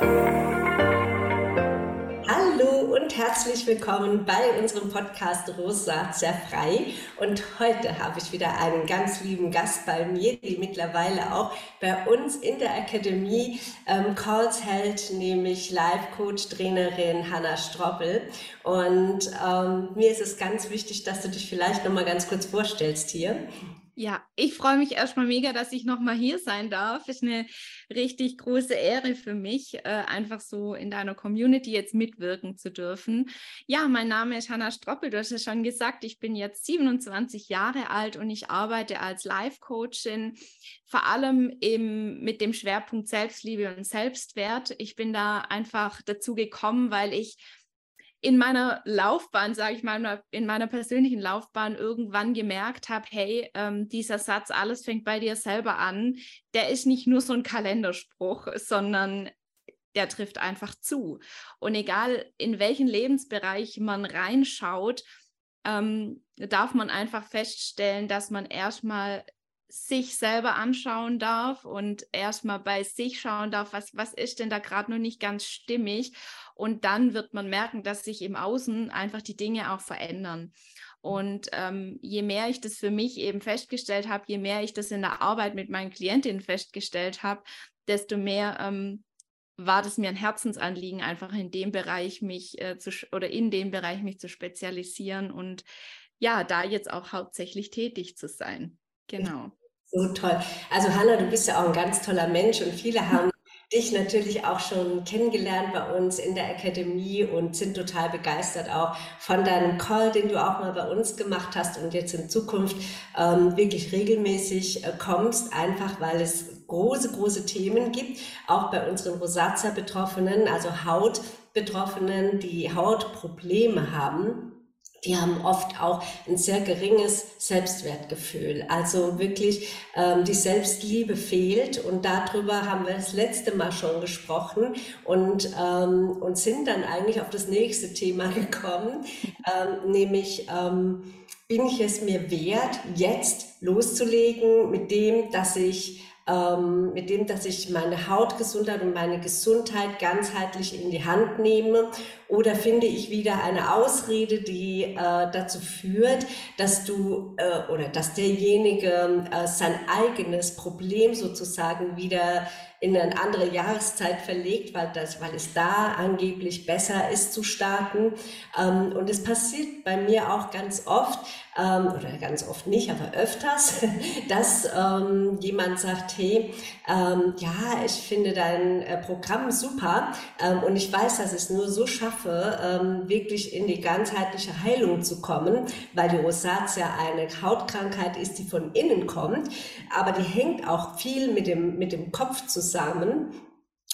Hallo und herzlich willkommen bei unserem Podcast Rosa sehr frei. Und heute habe ich wieder einen ganz lieben Gast bei mir, die mittlerweile auch bei uns in der Akademie ähm, Calls hält, nämlich Live-Coach, Trainerin Hanna Stroppel. Und ähm, mir ist es ganz wichtig, dass du dich vielleicht noch mal ganz kurz vorstellst hier. Ja, ich freue mich erstmal mega, dass ich nochmal hier sein darf. Ist eine richtig große Ehre für mich, äh, einfach so in deiner Community jetzt mitwirken zu dürfen. Ja, mein Name ist Hanna Stroppel. Du hast ja schon gesagt, ich bin jetzt 27 Jahre alt und ich arbeite als Life-Coachin, vor allem eben mit dem Schwerpunkt Selbstliebe und Selbstwert. Ich bin da einfach dazu gekommen, weil ich in meiner Laufbahn, sage ich mal, in meiner persönlichen Laufbahn irgendwann gemerkt habe, hey, ähm, dieser Satz, alles fängt bei dir selber an, der ist nicht nur so ein Kalenderspruch, sondern der trifft einfach zu. Und egal in welchen Lebensbereich man reinschaut, ähm, darf man einfach feststellen, dass man erstmal sich selber anschauen darf und erstmal bei sich schauen darf, was, was ist denn da gerade noch nicht ganz stimmig. Und dann wird man merken, dass sich im Außen einfach die Dinge auch verändern. Und ähm, je mehr ich das für mich eben festgestellt habe, je mehr ich das in der Arbeit mit meinen Klientinnen festgestellt habe, desto mehr ähm, war das mir ein Herzensanliegen, einfach in dem Bereich mich äh, zu oder in dem Bereich mich zu spezialisieren und ja, da jetzt auch hauptsächlich tätig zu sein. Genau. So toll. Also Hanna, du bist ja auch ein ganz toller Mensch und viele haben dich natürlich auch schon kennengelernt bei uns in der Akademie und sind total begeistert auch von deinem Call, den du auch mal bei uns gemacht hast und jetzt in Zukunft ähm, wirklich regelmäßig äh, kommst, einfach weil es große, große Themen gibt, auch bei unseren Rosatia-Betroffenen, also Hautbetroffenen, die Hautprobleme haben die haben oft auch ein sehr geringes Selbstwertgefühl. Also wirklich ähm, die Selbstliebe fehlt und darüber haben wir das letzte Mal schon gesprochen und, ähm, und sind dann eigentlich auf das nächste Thema gekommen, ähm, nämlich ähm, bin ich es mir wert, jetzt loszulegen mit dem, dass ich ähm, mit dem, dass ich meine Hautgesundheit und meine Gesundheit ganzheitlich in die Hand nehme? Oder finde ich wieder eine Ausrede, die äh, dazu führt, dass du äh, oder dass derjenige äh, sein eigenes Problem sozusagen wieder in eine andere Jahreszeit verlegt, weil, das, weil es da angeblich besser ist zu starten. Ähm, und es passiert bei mir auch ganz oft, ähm, oder ganz oft nicht, aber öfters, dass ähm, jemand sagt, hey, ähm, ja, ich finde dein äh, Programm super ähm, und ich weiß, dass ich es nur so schaffe, ähm, wirklich in die ganzheitliche Heilung zu kommen, weil die Rosatia eine Hautkrankheit ist, die von innen kommt, aber die hängt auch viel mit dem, mit dem Kopf zusammen.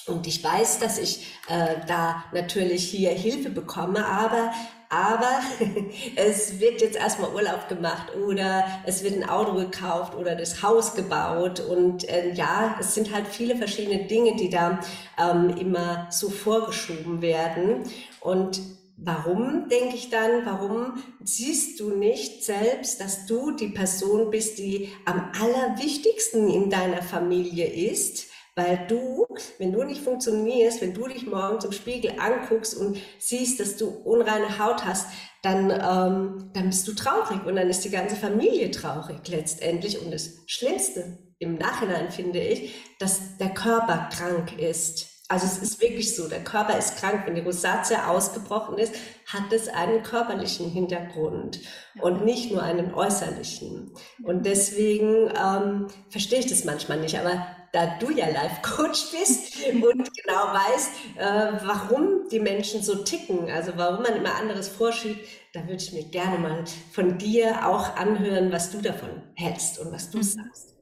Und ich weiß, dass ich äh, da natürlich hier Hilfe bekomme, aber aber es wird jetzt erstmal Urlaub gemacht oder es wird ein Auto gekauft oder das Haus gebaut. Und äh, ja, es sind halt viele verschiedene Dinge, die da ähm, immer so vorgeschoben werden. Und Warum, denke ich dann, warum siehst du nicht selbst, dass du die Person bist, die am allerwichtigsten in deiner Familie ist? Weil du, wenn du nicht funktionierst, wenn du dich morgen zum Spiegel anguckst und siehst, dass du unreine Haut hast, dann, ähm, dann bist du traurig und dann ist die ganze Familie traurig letztendlich. Und das Schlimmste im Nachhinein finde ich, dass der Körper krank ist. Also es ist wirklich so, der Körper ist krank. Wenn die Rosatia ausgebrochen ist, hat es einen körperlichen Hintergrund und nicht nur einen äußerlichen. Und deswegen ähm, verstehe ich das manchmal nicht. Aber da du ja Life-Coach bist und genau weißt, äh, warum die Menschen so ticken, also warum man immer anderes vorschiebt, da würde ich mir gerne mal von dir auch anhören, was du davon hältst und was du mhm. sagst.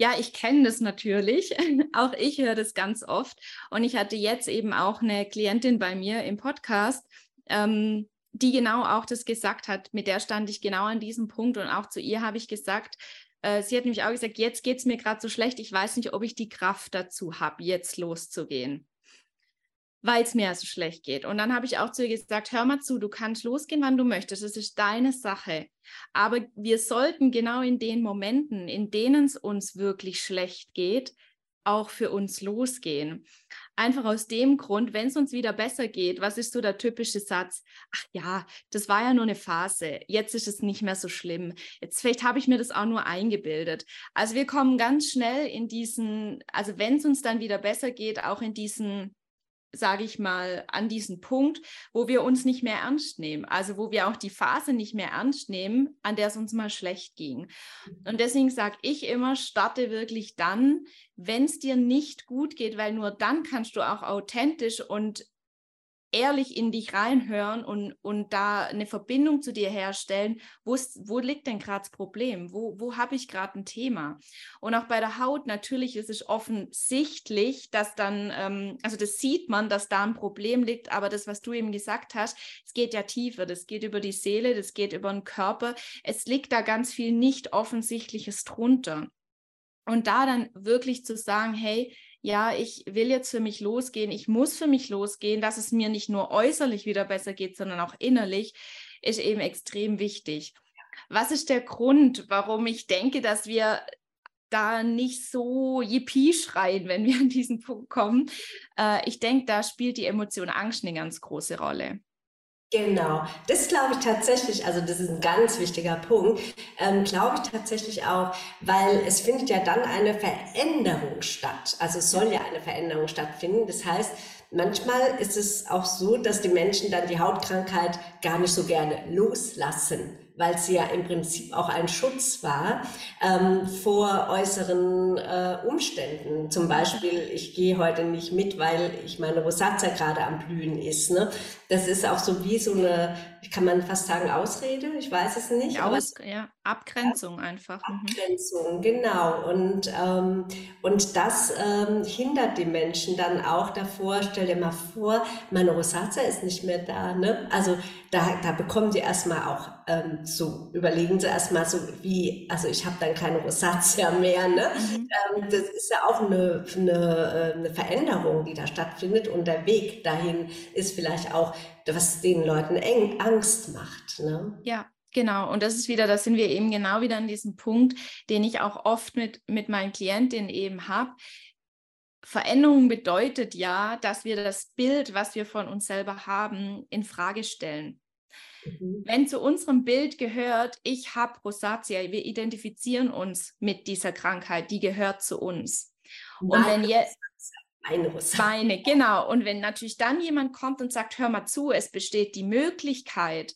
Ja, ich kenne das natürlich. auch ich höre das ganz oft. Und ich hatte jetzt eben auch eine Klientin bei mir im Podcast, ähm, die genau auch das gesagt hat. Mit der stand ich genau an diesem Punkt. Und auch zu ihr habe ich gesagt, äh, sie hat nämlich auch gesagt, jetzt geht es mir gerade so schlecht. Ich weiß nicht, ob ich die Kraft dazu habe, jetzt loszugehen weil es mir so schlecht geht. Und dann habe ich auch zu ihr gesagt, hör mal zu, du kannst losgehen, wann du möchtest, das ist deine Sache. Aber wir sollten genau in den Momenten, in denen es uns wirklich schlecht geht, auch für uns losgehen. Einfach aus dem Grund, wenn es uns wieder besser geht, was ist so der typische Satz? Ach ja, das war ja nur eine Phase. Jetzt ist es nicht mehr so schlimm. Jetzt vielleicht habe ich mir das auch nur eingebildet. Also wir kommen ganz schnell in diesen, also wenn es uns dann wieder besser geht, auch in diesen sage ich mal, an diesen Punkt, wo wir uns nicht mehr ernst nehmen. Also wo wir auch die Phase nicht mehr ernst nehmen, an der es uns mal schlecht ging. Und deswegen sage ich immer, starte wirklich dann, wenn es dir nicht gut geht, weil nur dann kannst du auch authentisch und ehrlich in dich reinhören und, und da eine Verbindung zu dir herstellen, wo liegt denn gerade das Problem? Wo, wo habe ich gerade ein Thema? Und auch bei der Haut, natürlich ist es offensichtlich, dass dann, ähm, also das sieht man, dass da ein Problem liegt, aber das, was du eben gesagt hast, es geht ja tiefer, das geht über die Seele, das geht über den Körper. Es liegt da ganz viel nicht Offensichtliches drunter. Und da dann wirklich zu sagen, hey, ja, ich will jetzt für mich losgehen, ich muss für mich losgehen, dass es mir nicht nur äußerlich wieder besser geht, sondern auch innerlich, ist eben extrem wichtig. Was ist der Grund, warum ich denke, dass wir da nicht so Yippie schreien, wenn wir an diesen Punkt kommen? Äh, ich denke, da spielt die Emotion Angst eine ganz große Rolle. Genau, das glaube ich tatsächlich, also das ist ein ganz wichtiger Punkt, ähm, glaube ich tatsächlich auch, weil es findet ja dann eine Veränderung statt. Also es soll ja eine Veränderung stattfinden. Das heißt, manchmal ist es auch so, dass die Menschen dann die Hautkrankheit gar nicht so gerne loslassen weil sie ja im Prinzip auch ein Schutz war ähm, vor äußeren äh, Umständen. Zum Beispiel, ich gehe heute nicht mit, weil ich meine Rosatia gerade am Blühen ist. Ne? Das ist auch so wie so eine, kann man fast sagen, Ausrede, ich weiß es nicht. Aus, ja, Abgrenzung einfach. Mhm. Abgrenzung, genau. Und, ähm, und das ähm, hindert die Menschen dann auch davor. Stell dir mal vor, meine Rosatia ist nicht mehr da. Ne? Also da, da bekommen die erstmal auch ähm, so, überlegen sie erstmal so, wie, also ich habe dann keine Rosatia mehr. Ne? Mhm. Ähm, das ist ja auch eine, eine, äh, eine Veränderung, die da stattfindet und der Weg dahin ist vielleicht auch, was den Leuten eng Angst macht. Ne? Ja, Genau, und das ist wieder, da sind wir eben genau wieder an diesem Punkt, den ich auch oft mit, mit meinen Klientinnen eben habe. Veränderung bedeutet ja, dass wir das Bild, was wir von uns selber haben, in Frage stellen. Mhm. Wenn zu unserem Bild gehört, ich habe Rosatia, wir identifizieren uns mit dieser Krankheit, die gehört zu uns. Und wenn jetzt eine Beine, genau. Und wenn natürlich dann jemand kommt und sagt, hör mal zu, es besteht die Möglichkeit,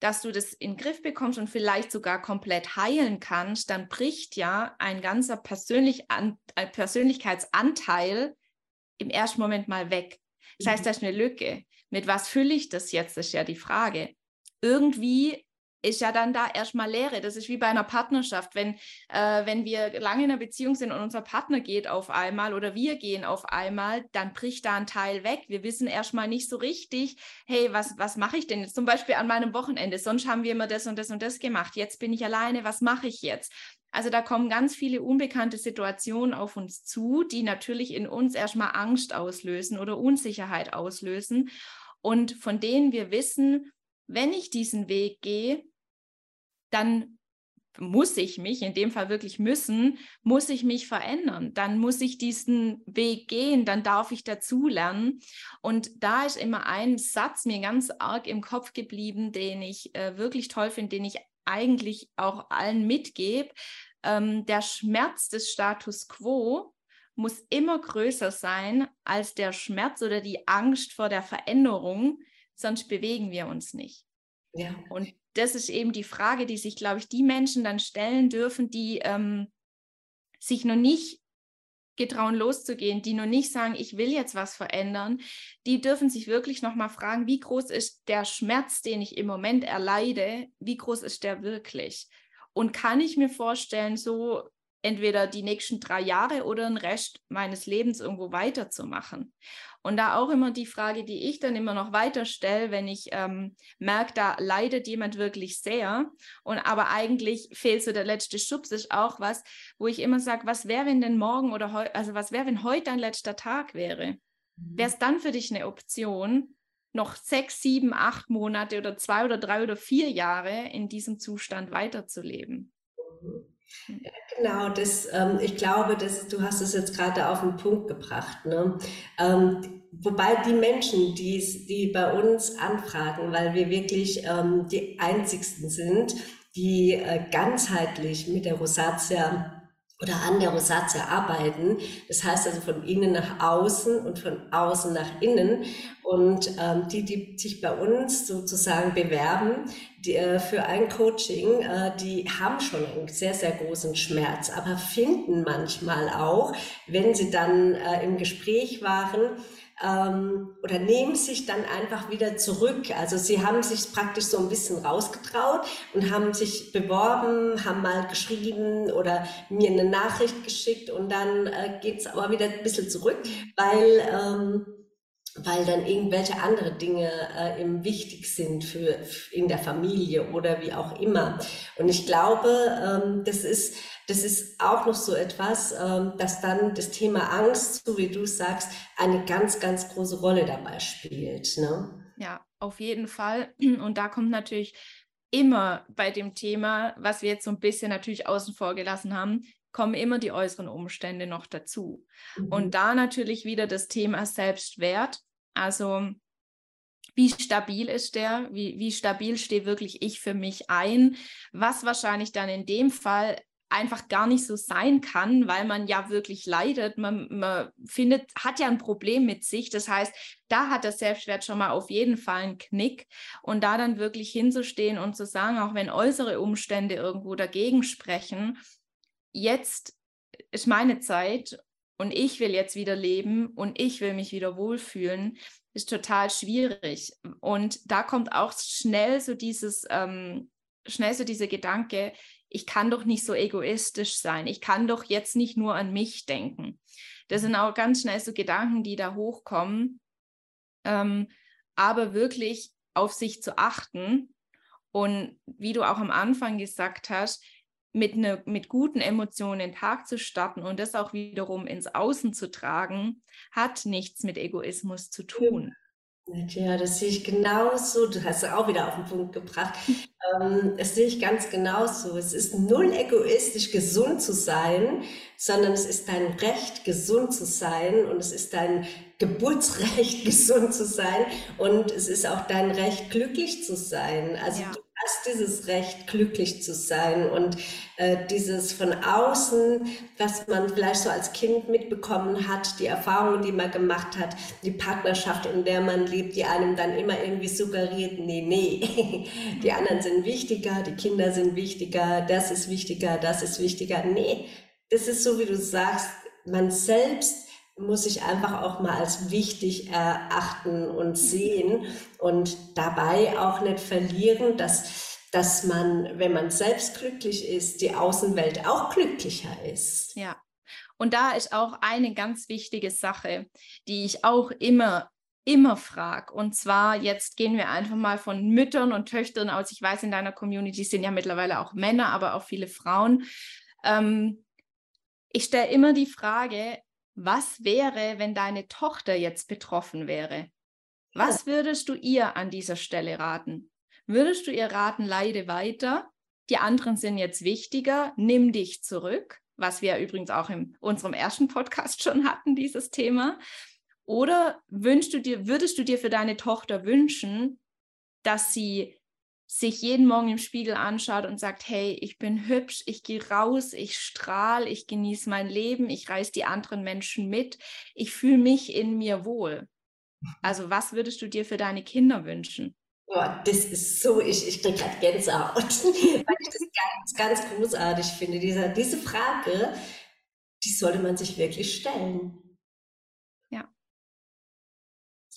dass du das in den Griff bekommst und vielleicht sogar komplett heilen kannst, dann bricht ja ein ganzer Persönlich an, ein Persönlichkeitsanteil im ersten Moment mal weg. Das heißt, mhm. das ist eine Lücke. Mit was fülle ich das jetzt, ist ja die Frage. Irgendwie ist ja dann da erstmal Leere. Das ist wie bei einer Partnerschaft. Wenn, äh, wenn wir lange in einer Beziehung sind und unser Partner geht auf einmal oder wir gehen auf einmal, dann bricht da ein Teil weg. Wir wissen erstmal nicht so richtig, hey, was, was mache ich denn jetzt? Zum Beispiel an meinem Wochenende. Sonst haben wir immer das und das und das gemacht. Jetzt bin ich alleine. Was mache ich jetzt? Also da kommen ganz viele unbekannte Situationen auf uns zu, die natürlich in uns erstmal Angst auslösen oder Unsicherheit auslösen und von denen wir wissen, wenn ich diesen Weg gehe, dann muss ich mich, in dem Fall wirklich müssen, muss ich mich verändern. Dann muss ich diesen Weg gehen, dann darf ich dazulernen. Und da ist immer ein Satz mir ganz arg im Kopf geblieben, den ich äh, wirklich toll finde, den ich eigentlich auch allen mitgebe. Ähm, der Schmerz des Status quo muss immer größer sein als der Schmerz oder die Angst vor der Veränderung, sonst bewegen wir uns nicht. Ja. Und das ist eben die Frage, die sich, glaube ich, die Menschen dann stellen dürfen, die ähm, sich noch nicht getrauen loszugehen, die noch nicht sagen, ich will jetzt was verändern, die dürfen sich wirklich noch mal fragen, wie groß ist der Schmerz, den ich im Moment erleide, wie groß ist der wirklich? Und kann ich mir vorstellen, so entweder die nächsten drei Jahre oder den Rest meines Lebens irgendwo weiterzumachen. Und da auch immer die Frage, die ich dann immer noch weiter stelle, wenn ich ähm, merke, da leidet jemand wirklich sehr und aber eigentlich fehlt so der letzte Schubs, ist auch was, wo ich immer sage, was wäre, wenn denn morgen oder heute, also was wäre, wenn heute dein letzter Tag wäre? Mhm. Wäre es dann für dich eine Option, noch sechs, sieben, acht Monate oder zwei oder drei oder vier Jahre in diesem Zustand weiterzuleben? Mhm. Ja, genau, das, ähm, ich glaube, das, du hast es jetzt gerade auf den Punkt gebracht. Ne? Ähm, wobei die Menschen, die, die bei uns anfragen, weil wir wirklich ähm, die einzigsten sind, die äh, ganzheitlich mit der Rosatia oder an der Rosatia arbeiten. Das heißt also von innen nach außen und von außen nach innen. Und ähm, die, die sich bei uns sozusagen bewerben die, äh, für ein Coaching, äh, die haben schon einen sehr, sehr großen Schmerz, aber finden manchmal auch, wenn sie dann äh, im Gespräch waren, ähm, oder nehmen sich dann einfach wieder zurück. Also sie haben sich praktisch so ein bisschen rausgetraut und haben sich beworben, haben mal geschrieben oder mir eine Nachricht geschickt und dann äh, geht's aber wieder ein bisschen zurück, weil ähm, weil dann irgendwelche andere Dinge äh, eben wichtig sind für in der Familie oder wie auch immer. Und ich glaube, ähm, das ist das ist auch noch so etwas, ähm, dass dann das Thema Angst, so wie du sagst, eine ganz, ganz große Rolle dabei spielt. Ne? Ja, auf jeden Fall. Und da kommt natürlich immer bei dem Thema, was wir jetzt so ein bisschen natürlich außen vor gelassen haben, kommen immer die äußeren Umstände noch dazu. Mhm. Und da natürlich wieder das Thema Selbstwert. Also wie stabil ist der? Wie, wie stabil stehe wirklich ich für mich ein? Was wahrscheinlich dann in dem Fall einfach gar nicht so sein kann, weil man ja wirklich leidet. Man, man, findet, hat ja ein Problem mit sich. Das heißt, da hat der Selbstwert schon mal auf jeden Fall einen Knick. Und da dann wirklich hinzustehen und zu sagen, auch wenn äußere Umstände irgendwo dagegen sprechen, jetzt ist meine Zeit und ich will jetzt wieder leben und ich will mich wieder wohlfühlen, ist total schwierig. Und da kommt auch schnell so dieses, ähm, schnell so dieser Gedanke, ich kann doch nicht so egoistisch sein. Ich kann doch jetzt nicht nur an mich denken. Das sind auch ganz schnell so Gedanken, die da hochkommen. Ähm, aber wirklich auf sich zu achten und wie du auch am Anfang gesagt hast, mit, ne, mit guten Emotionen den Tag zu starten und das auch wiederum ins Außen zu tragen, hat nichts mit Egoismus zu tun. Ja, das sehe ich genauso. Du hast es auch wieder auf den Punkt gebracht. Ähm, das sehe ich ganz genauso. Es ist null egoistisch, gesund zu sein, sondern es ist dein Recht, gesund zu sein und es ist dein Geburtsrecht, gesund zu sein und es ist auch dein Recht, glücklich zu sein. Also ja. du hast dieses Recht, glücklich zu sein und äh, dieses von außen, was man vielleicht so als Kind mitbekommen hat, die Erfahrungen, die man gemacht hat, die Partnerschaft, in der man lebt, die einem dann immer irgendwie suggeriert, nee, nee, die anderen sind wichtiger, die Kinder sind wichtiger, das ist wichtiger, das ist wichtiger. Nee, das ist so, wie du sagst, man selbst muss ich einfach auch mal als wichtig erachten und sehen und dabei auch nicht verlieren, dass, dass man, wenn man selbst glücklich ist, die Außenwelt auch glücklicher ist. Ja. Und da ist auch eine ganz wichtige Sache, die ich auch immer immer frage. Und zwar, jetzt gehen wir einfach mal von Müttern und Töchtern aus. Ich weiß, in deiner Community sind ja mittlerweile auch Männer, aber auch viele Frauen. Ähm, ich stelle immer die Frage, was wäre, wenn deine Tochter jetzt betroffen wäre? Was würdest du ihr an dieser Stelle raten? Würdest du ihr raten, leide weiter? Die anderen sind jetzt wichtiger, nimm dich zurück, was wir übrigens auch in unserem ersten Podcast schon hatten, dieses Thema. Oder wünschst du dir, würdest du dir für deine Tochter wünschen, dass sie sich jeden Morgen im Spiegel anschaut und sagt, hey, ich bin hübsch, ich gehe raus, ich strahle, ich genieße mein Leben, ich reiße die anderen Menschen mit, ich fühle mich in mir wohl. Also was würdest du dir für deine Kinder wünschen? Boah, das ist so, ich, ich kriege gerade Gänsehaut, weil ich das ganz, ganz großartig finde. Diese, diese Frage, die sollte man sich wirklich stellen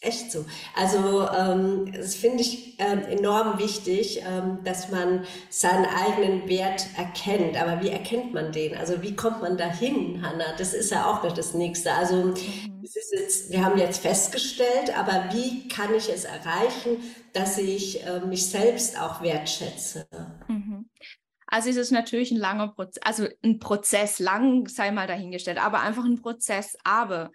echt so. Also ähm, das finde ich ähm, enorm wichtig, ähm, dass man seinen eigenen Wert erkennt. Aber wie erkennt man den? Also wie kommt man dahin, Hanna? Das ist ja auch noch das Nächste. Also mhm. jetzt, wir haben jetzt festgestellt, aber wie kann ich es erreichen, dass ich äh, mich selbst auch wertschätze? Mhm. Also es ist natürlich ein langer Prozess, also ein Prozess, lang sei mal dahingestellt, aber einfach ein Prozess. Aber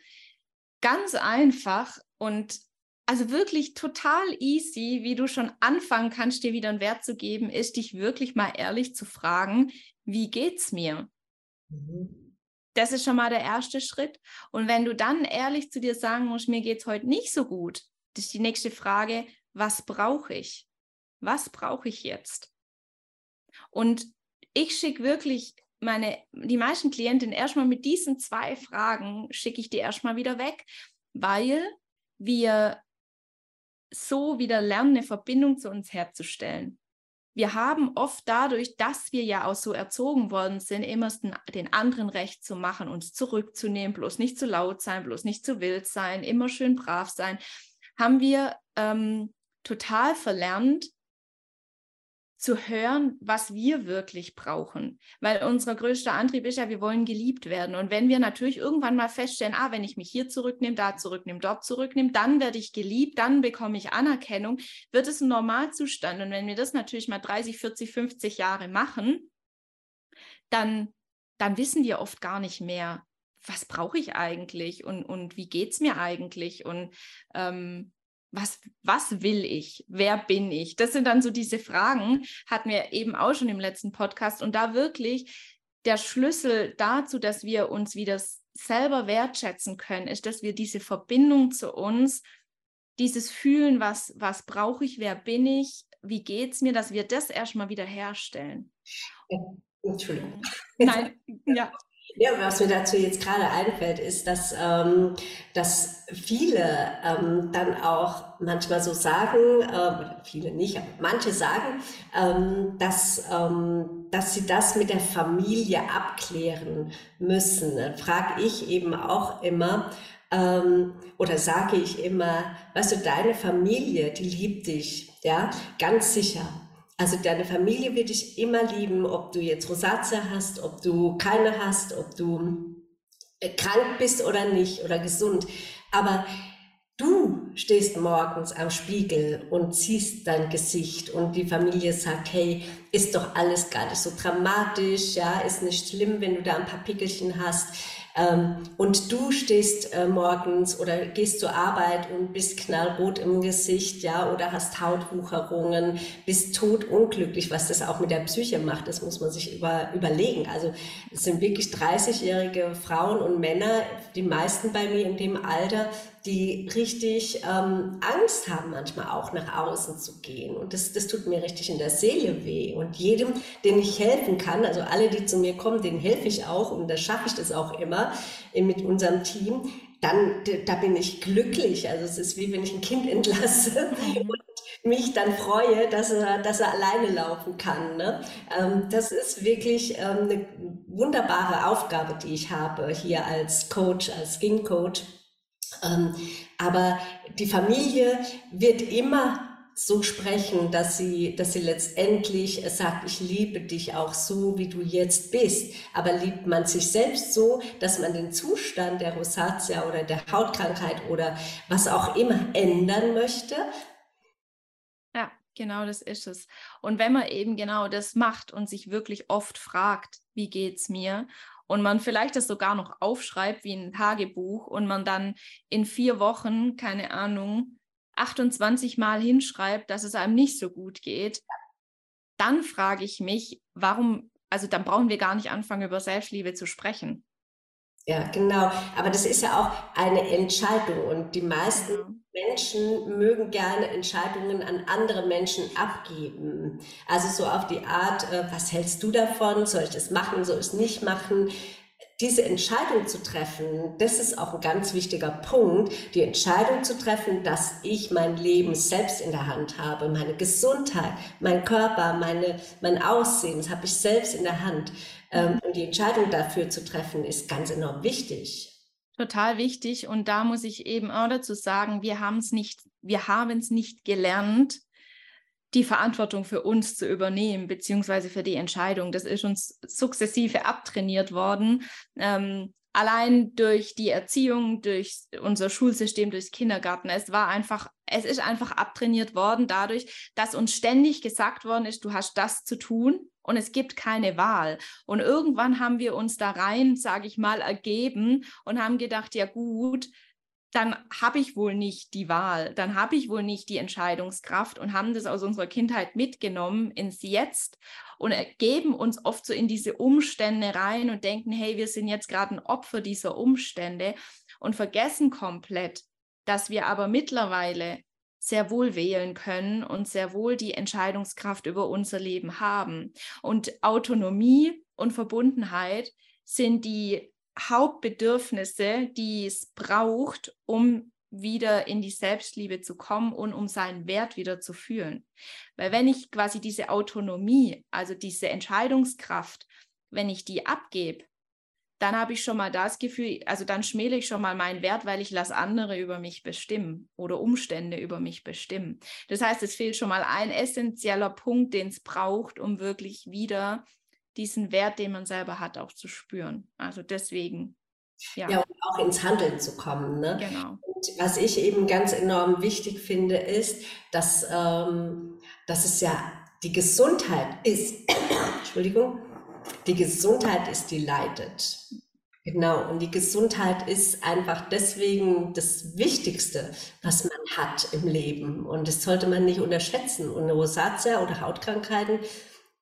ganz einfach und also wirklich total easy, wie du schon anfangen kannst, dir wieder einen Wert zu geben, ist dich wirklich mal ehrlich zu fragen, wie geht's mir? Mhm. Das ist schon mal der erste Schritt. Und wenn du dann ehrlich zu dir sagen musst, mir geht's heute nicht so gut, das ist die nächste Frage, was brauche ich? Was brauche ich jetzt? Und ich schicke wirklich meine, die meisten Klientinnen erstmal mit diesen zwei Fragen schicke ich die erstmal wieder weg, weil wir so wieder lernen, eine Verbindung zu uns herzustellen. Wir haben oft dadurch, dass wir ja auch so erzogen worden sind, immer den anderen recht zu machen, uns zurückzunehmen, bloß nicht zu laut sein, bloß nicht zu wild sein, immer schön brav sein, haben wir ähm, total verlernt, zu hören, was wir wirklich brauchen. Weil unser größter Antrieb ist ja, wir wollen geliebt werden. Und wenn wir natürlich irgendwann mal feststellen, ah, wenn ich mich hier zurücknehme, da zurücknehme, dort zurücknehme, dann werde ich geliebt, dann bekomme ich Anerkennung, wird es ein Normalzustand. Und wenn wir das natürlich mal 30, 40, 50 Jahre machen, dann, dann wissen wir oft gar nicht mehr, was brauche ich eigentlich und, und wie geht es mir eigentlich? Und ähm, was, was will ich? Wer bin ich? Das sind dann so diese Fragen, hatten wir eben auch schon im letzten Podcast. Und da wirklich der Schlüssel dazu, dass wir uns wieder selber wertschätzen können, ist, dass wir diese Verbindung zu uns, dieses Fühlen, was, was brauche ich, wer bin ich, wie geht es mir, dass wir das erstmal wieder herstellen. Entschuldigung. Nein, ja. Ja, was mir dazu jetzt gerade einfällt, ist, dass, ähm, dass viele ähm, dann auch manchmal so sagen, äh, viele nicht, aber manche sagen, ähm, dass, ähm, dass sie das mit der Familie abklären müssen. Dann frage ich eben auch immer, ähm, oder sage ich immer, weißt du, deine Familie, die liebt dich, ja, ganz sicher. Also deine Familie wird dich immer lieben, ob du jetzt Rosatia hast, ob du keine hast, ob du äh, krank bist oder nicht oder gesund. Aber du stehst morgens am Spiegel und siehst dein Gesicht und die Familie sagt, hey, ist doch alles gar nicht so dramatisch, ja, ist nicht schlimm, wenn du da ein paar Pickelchen hast und du stehst äh, morgens oder gehst zur Arbeit und bist knallrot im Gesicht, ja, oder hast Hautwucherungen, bist totunglücklich, was das auch mit der Psyche macht, das muss man sich über, überlegen. Also es sind wirklich 30-jährige Frauen und Männer, die meisten bei mir in dem Alter, die richtig ähm, Angst haben, manchmal auch nach außen zu gehen. Und das, das tut mir richtig in der Seele weh. Und jedem, den ich helfen kann, also alle, die zu mir kommen, denen helfe ich auch und da schaffe ich das auch immer äh, mit unserem Team, dann da bin ich glücklich. Also es ist wie wenn ich ein Kind entlasse mhm. und mich dann freue, dass er, dass er alleine laufen kann. Ne? Ähm, das ist wirklich ähm, eine wunderbare Aufgabe, die ich habe hier als Coach, als Skin Coach ähm, aber die Familie wird immer so sprechen, dass sie, dass sie letztendlich sagt, ich liebe dich auch so, wie du jetzt bist. Aber liebt man sich selbst so, dass man den Zustand der Rosatia oder der Hautkrankheit oder was auch immer ändern möchte? Ja, genau das ist es. Und wenn man eben genau das macht und sich wirklich oft fragt, wie geht's mir? Und man vielleicht das sogar noch aufschreibt wie ein Tagebuch und man dann in vier Wochen, keine Ahnung, 28 Mal hinschreibt, dass es einem nicht so gut geht, dann frage ich mich, warum, also dann brauchen wir gar nicht anfangen, über Selbstliebe zu sprechen. Ja, genau. Aber das ist ja auch eine Entscheidung und die meisten ja. Menschen mögen gerne Entscheidungen an andere Menschen abgeben. Also so auf die Art, äh, was hältst du davon? Soll ich das machen? Soll ich es nicht machen? Diese Entscheidung zu treffen, das ist auch ein ganz wichtiger Punkt, die Entscheidung zu treffen, dass ich mein Leben selbst in der Hand habe, meine Gesundheit, mein Körper, meine, mein Aussehen, das habe ich selbst in der Hand. Ähm, und die Entscheidung dafür zu treffen, ist ganz enorm wichtig. Total wichtig. Und da muss ich eben auch dazu sagen, wir haben es nicht, wir haben es nicht gelernt, die Verantwortung für uns zu übernehmen, beziehungsweise für die Entscheidung. Das ist uns sukzessive abtrainiert worden. Ähm, allein durch die Erziehung, durch unser Schulsystem, durchs Kindergarten. Es war einfach, es ist einfach abtrainiert worden dadurch, dass uns ständig gesagt worden ist, du hast das zu tun und es gibt keine Wahl. Und irgendwann haben wir uns da rein, sage ich mal, ergeben und haben gedacht, ja gut, dann habe ich wohl nicht die Wahl, dann habe ich wohl nicht die Entscheidungskraft und haben das aus unserer Kindheit mitgenommen ins Jetzt und geben uns oft so in diese Umstände rein und denken, hey, wir sind jetzt gerade ein Opfer dieser Umstände und vergessen komplett, dass wir aber mittlerweile sehr wohl wählen können und sehr wohl die Entscheidungskraft über unser Leben haben. Und Autonomie und Verbundenheit sind die Hauptbedürfnisse, die es braucht, um wieder in die Selbstliebe zu kommen und um seinen Wert wieder zu fühlen. Weil wenn ich quasi diese Autonomie, also diese Entscheidungskraft, wenn ich die abgebe, dann habe ich schon mal das Gefühl, also dann schmäle ich schon mal meinen Wert, weil ich lasse andere über mich bestimmen oder Umstände über mich bestimmen. Das heißt, es fehlt schon mal ein essentieller Punkt, den es braucht, um wirklich wieder diesen Wert, den man selber hat, auch zu spüren. Also deswegen. Ja, ja und auch ins Handeln zu kommen. Ne? Genau. Und was ich eben ganz enorm wichtig finde, ist, dass, ähm, dass es ja die Gesundheit ist. Entschuldigung. Die Gesundheit ist, die leidet. Genau, und die Gesundheit ist einfach deswegen das Wichtigste, was man hat im Leben. Und das sollte man nicht unterschätzen. Und Rosatia oder Hautkrankheiten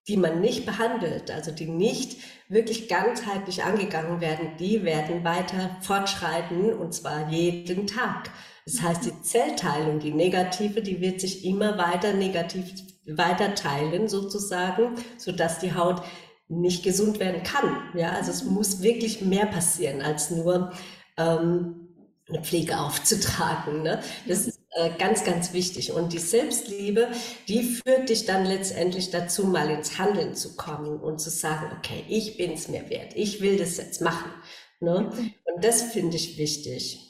die man nicht behandelt, also die nicht wirklich ganzheitlich angegangen werden, die werden weiter fortschreiten und zwar jeden Tag. Das heißt, die Zellteilung, die negative, die wird sich immer weiter negativ weiter teilen sozusagen, so dass die Haut nicht gesund werden kann. Ja, also es muss wirklich mehr passieren als nur ähm, eine Pflege aufzutragen. Ne? Das ist äh, ganz, ganz wichtig. Und die Selbstliebe, die führt dich dann letztendlich dazu, mal ins Handeln zu kommen und zu sagen, okay, ich bin es mir wert, ich will das jetzt machen. Ne? Und das finde ich wichtig.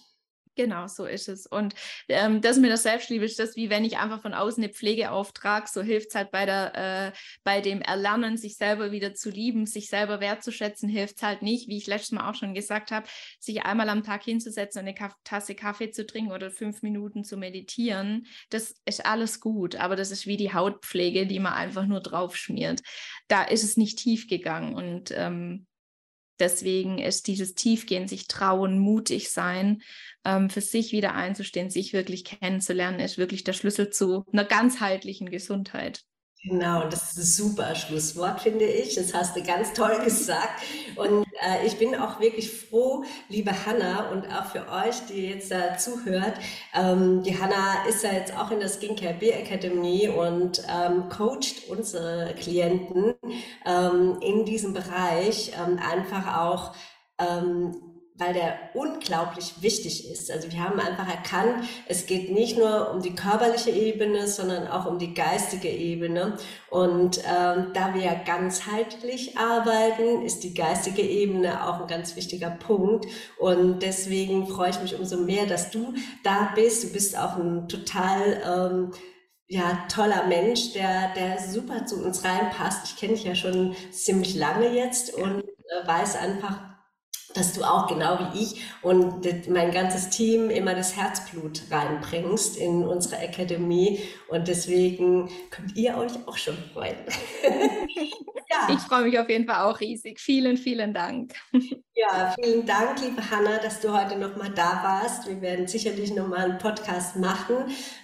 Genau, so ist es. Und ähm, das mit der Selbstliebe ist das, wie wenn ich einfach von außen eine Pflege auftrage, so hilft es halt bei, der, äh, bei dem Erlernen, sich selber wieder zu lieben, sich selber wertzuschätzen, hilft es halt nicht, wie ich letztes Mal auch schon gesagt habe, sich einmal am Tag hinzusetzen und eine Kaff Tasse Kaffee zu trinken oder fünf Minuten zu meditieren. Das ist alles gut, aber das ist wie die Hautpflege, die man einfach nur draufschmiert. Da ist es nicht tief gegangen und ähm, Deswegen ist dieses Tiefgehen, sich trauen, mutig sein, ähm, für sich wieder einzustehen, sich wirklich kennenzulernen, ist wirklich der Schlüssel zu einer ganzheitlichen Gesundheit. Genau, das ist ein super Schlusswort, finde ich. Das hast du ganz toll gesagt. Und äh, ich bin auch wirklich froh, liebe Hanna, und auch für euch, die jetzt da zuhört. Ähm, die Hanna ist ja jetzt auch in der Skincare B Academy und ähm, coacht unsere Klienten ähm, in diesem Bereich ähm, einfach auch ähm, weil der unglaublich wichtig ist. Also wir haben einfach erkannt, es geht nicht nur um die körperliche Ebene, sondern auch um die geistige Ebene. Und ähm, da wir ganzheitlich arbeiten, ist die geistige Ebene auch ein ganz wichtiger Punkt. Und deswegen freue ich mich umso mehr, dass du da bist. Du bist auch ein total ähm, ja, toller Mensch, der, der super zu uns reinpasst. Ich kenne dich ja schon ziemlich lange jetzt und äh, weiß einfach, dass du auch genau wie ich und mein ganzes Team immer das Herzblut reinbringst in unsere Akademie und deswegen könnt ihr euch auch schon freuen. ja. Ich freue mich auf jeden Fall auch riesig. Vielen, vielen Dank. Ja, vielen Dank, liebe Hanna, dass du heute nochmal da warst. Wir werden sicherlich nochmal einen Podcast machen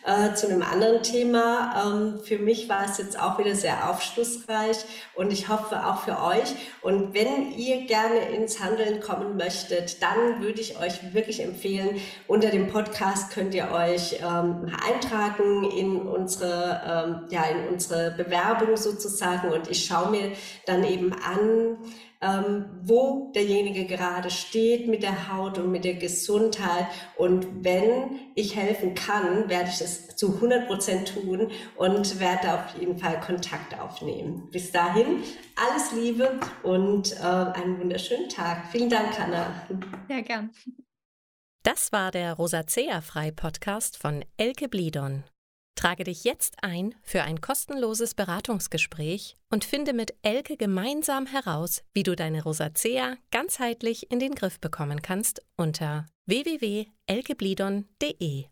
äh, zu einem anderen Thema. Ähm, für mich war es jetzt auch wieder sehr aufschlussreich und ich hoffe auch für euch. Und wenn ihr gerne ins Handeln kommen möchtet, dann würde ich euch wirklich empfehlen, unter dem Podcast könnt ihr euch ähm, eintragen in unsere, ähm, ja, in unsere Bewerbung sozusagen. Und ich schaue mir dann eben an, ähm, wo derjenige gerade steht mit der Haut und mit der Gesundheit. Und wenn ich helfen kann, werde ich das zu 100 Prozent tun und werde auf jeden Fall Kontakt aufnehmen. Bis dahin, alles Liebe und äh, einen wunderschönen Tag. Vielen Dank, Hanna. Sehr gern. Das war der Rosacea Frei Podcast von Elke Blidon. Trage dich jetzt ein für ein kostenloses Beratungsgespräch und finde mit Elke gemeinsam heraus, wie du deine Rosacea ganzheitlich in den Griff bekommen kannst unter www.elkeblidon.de.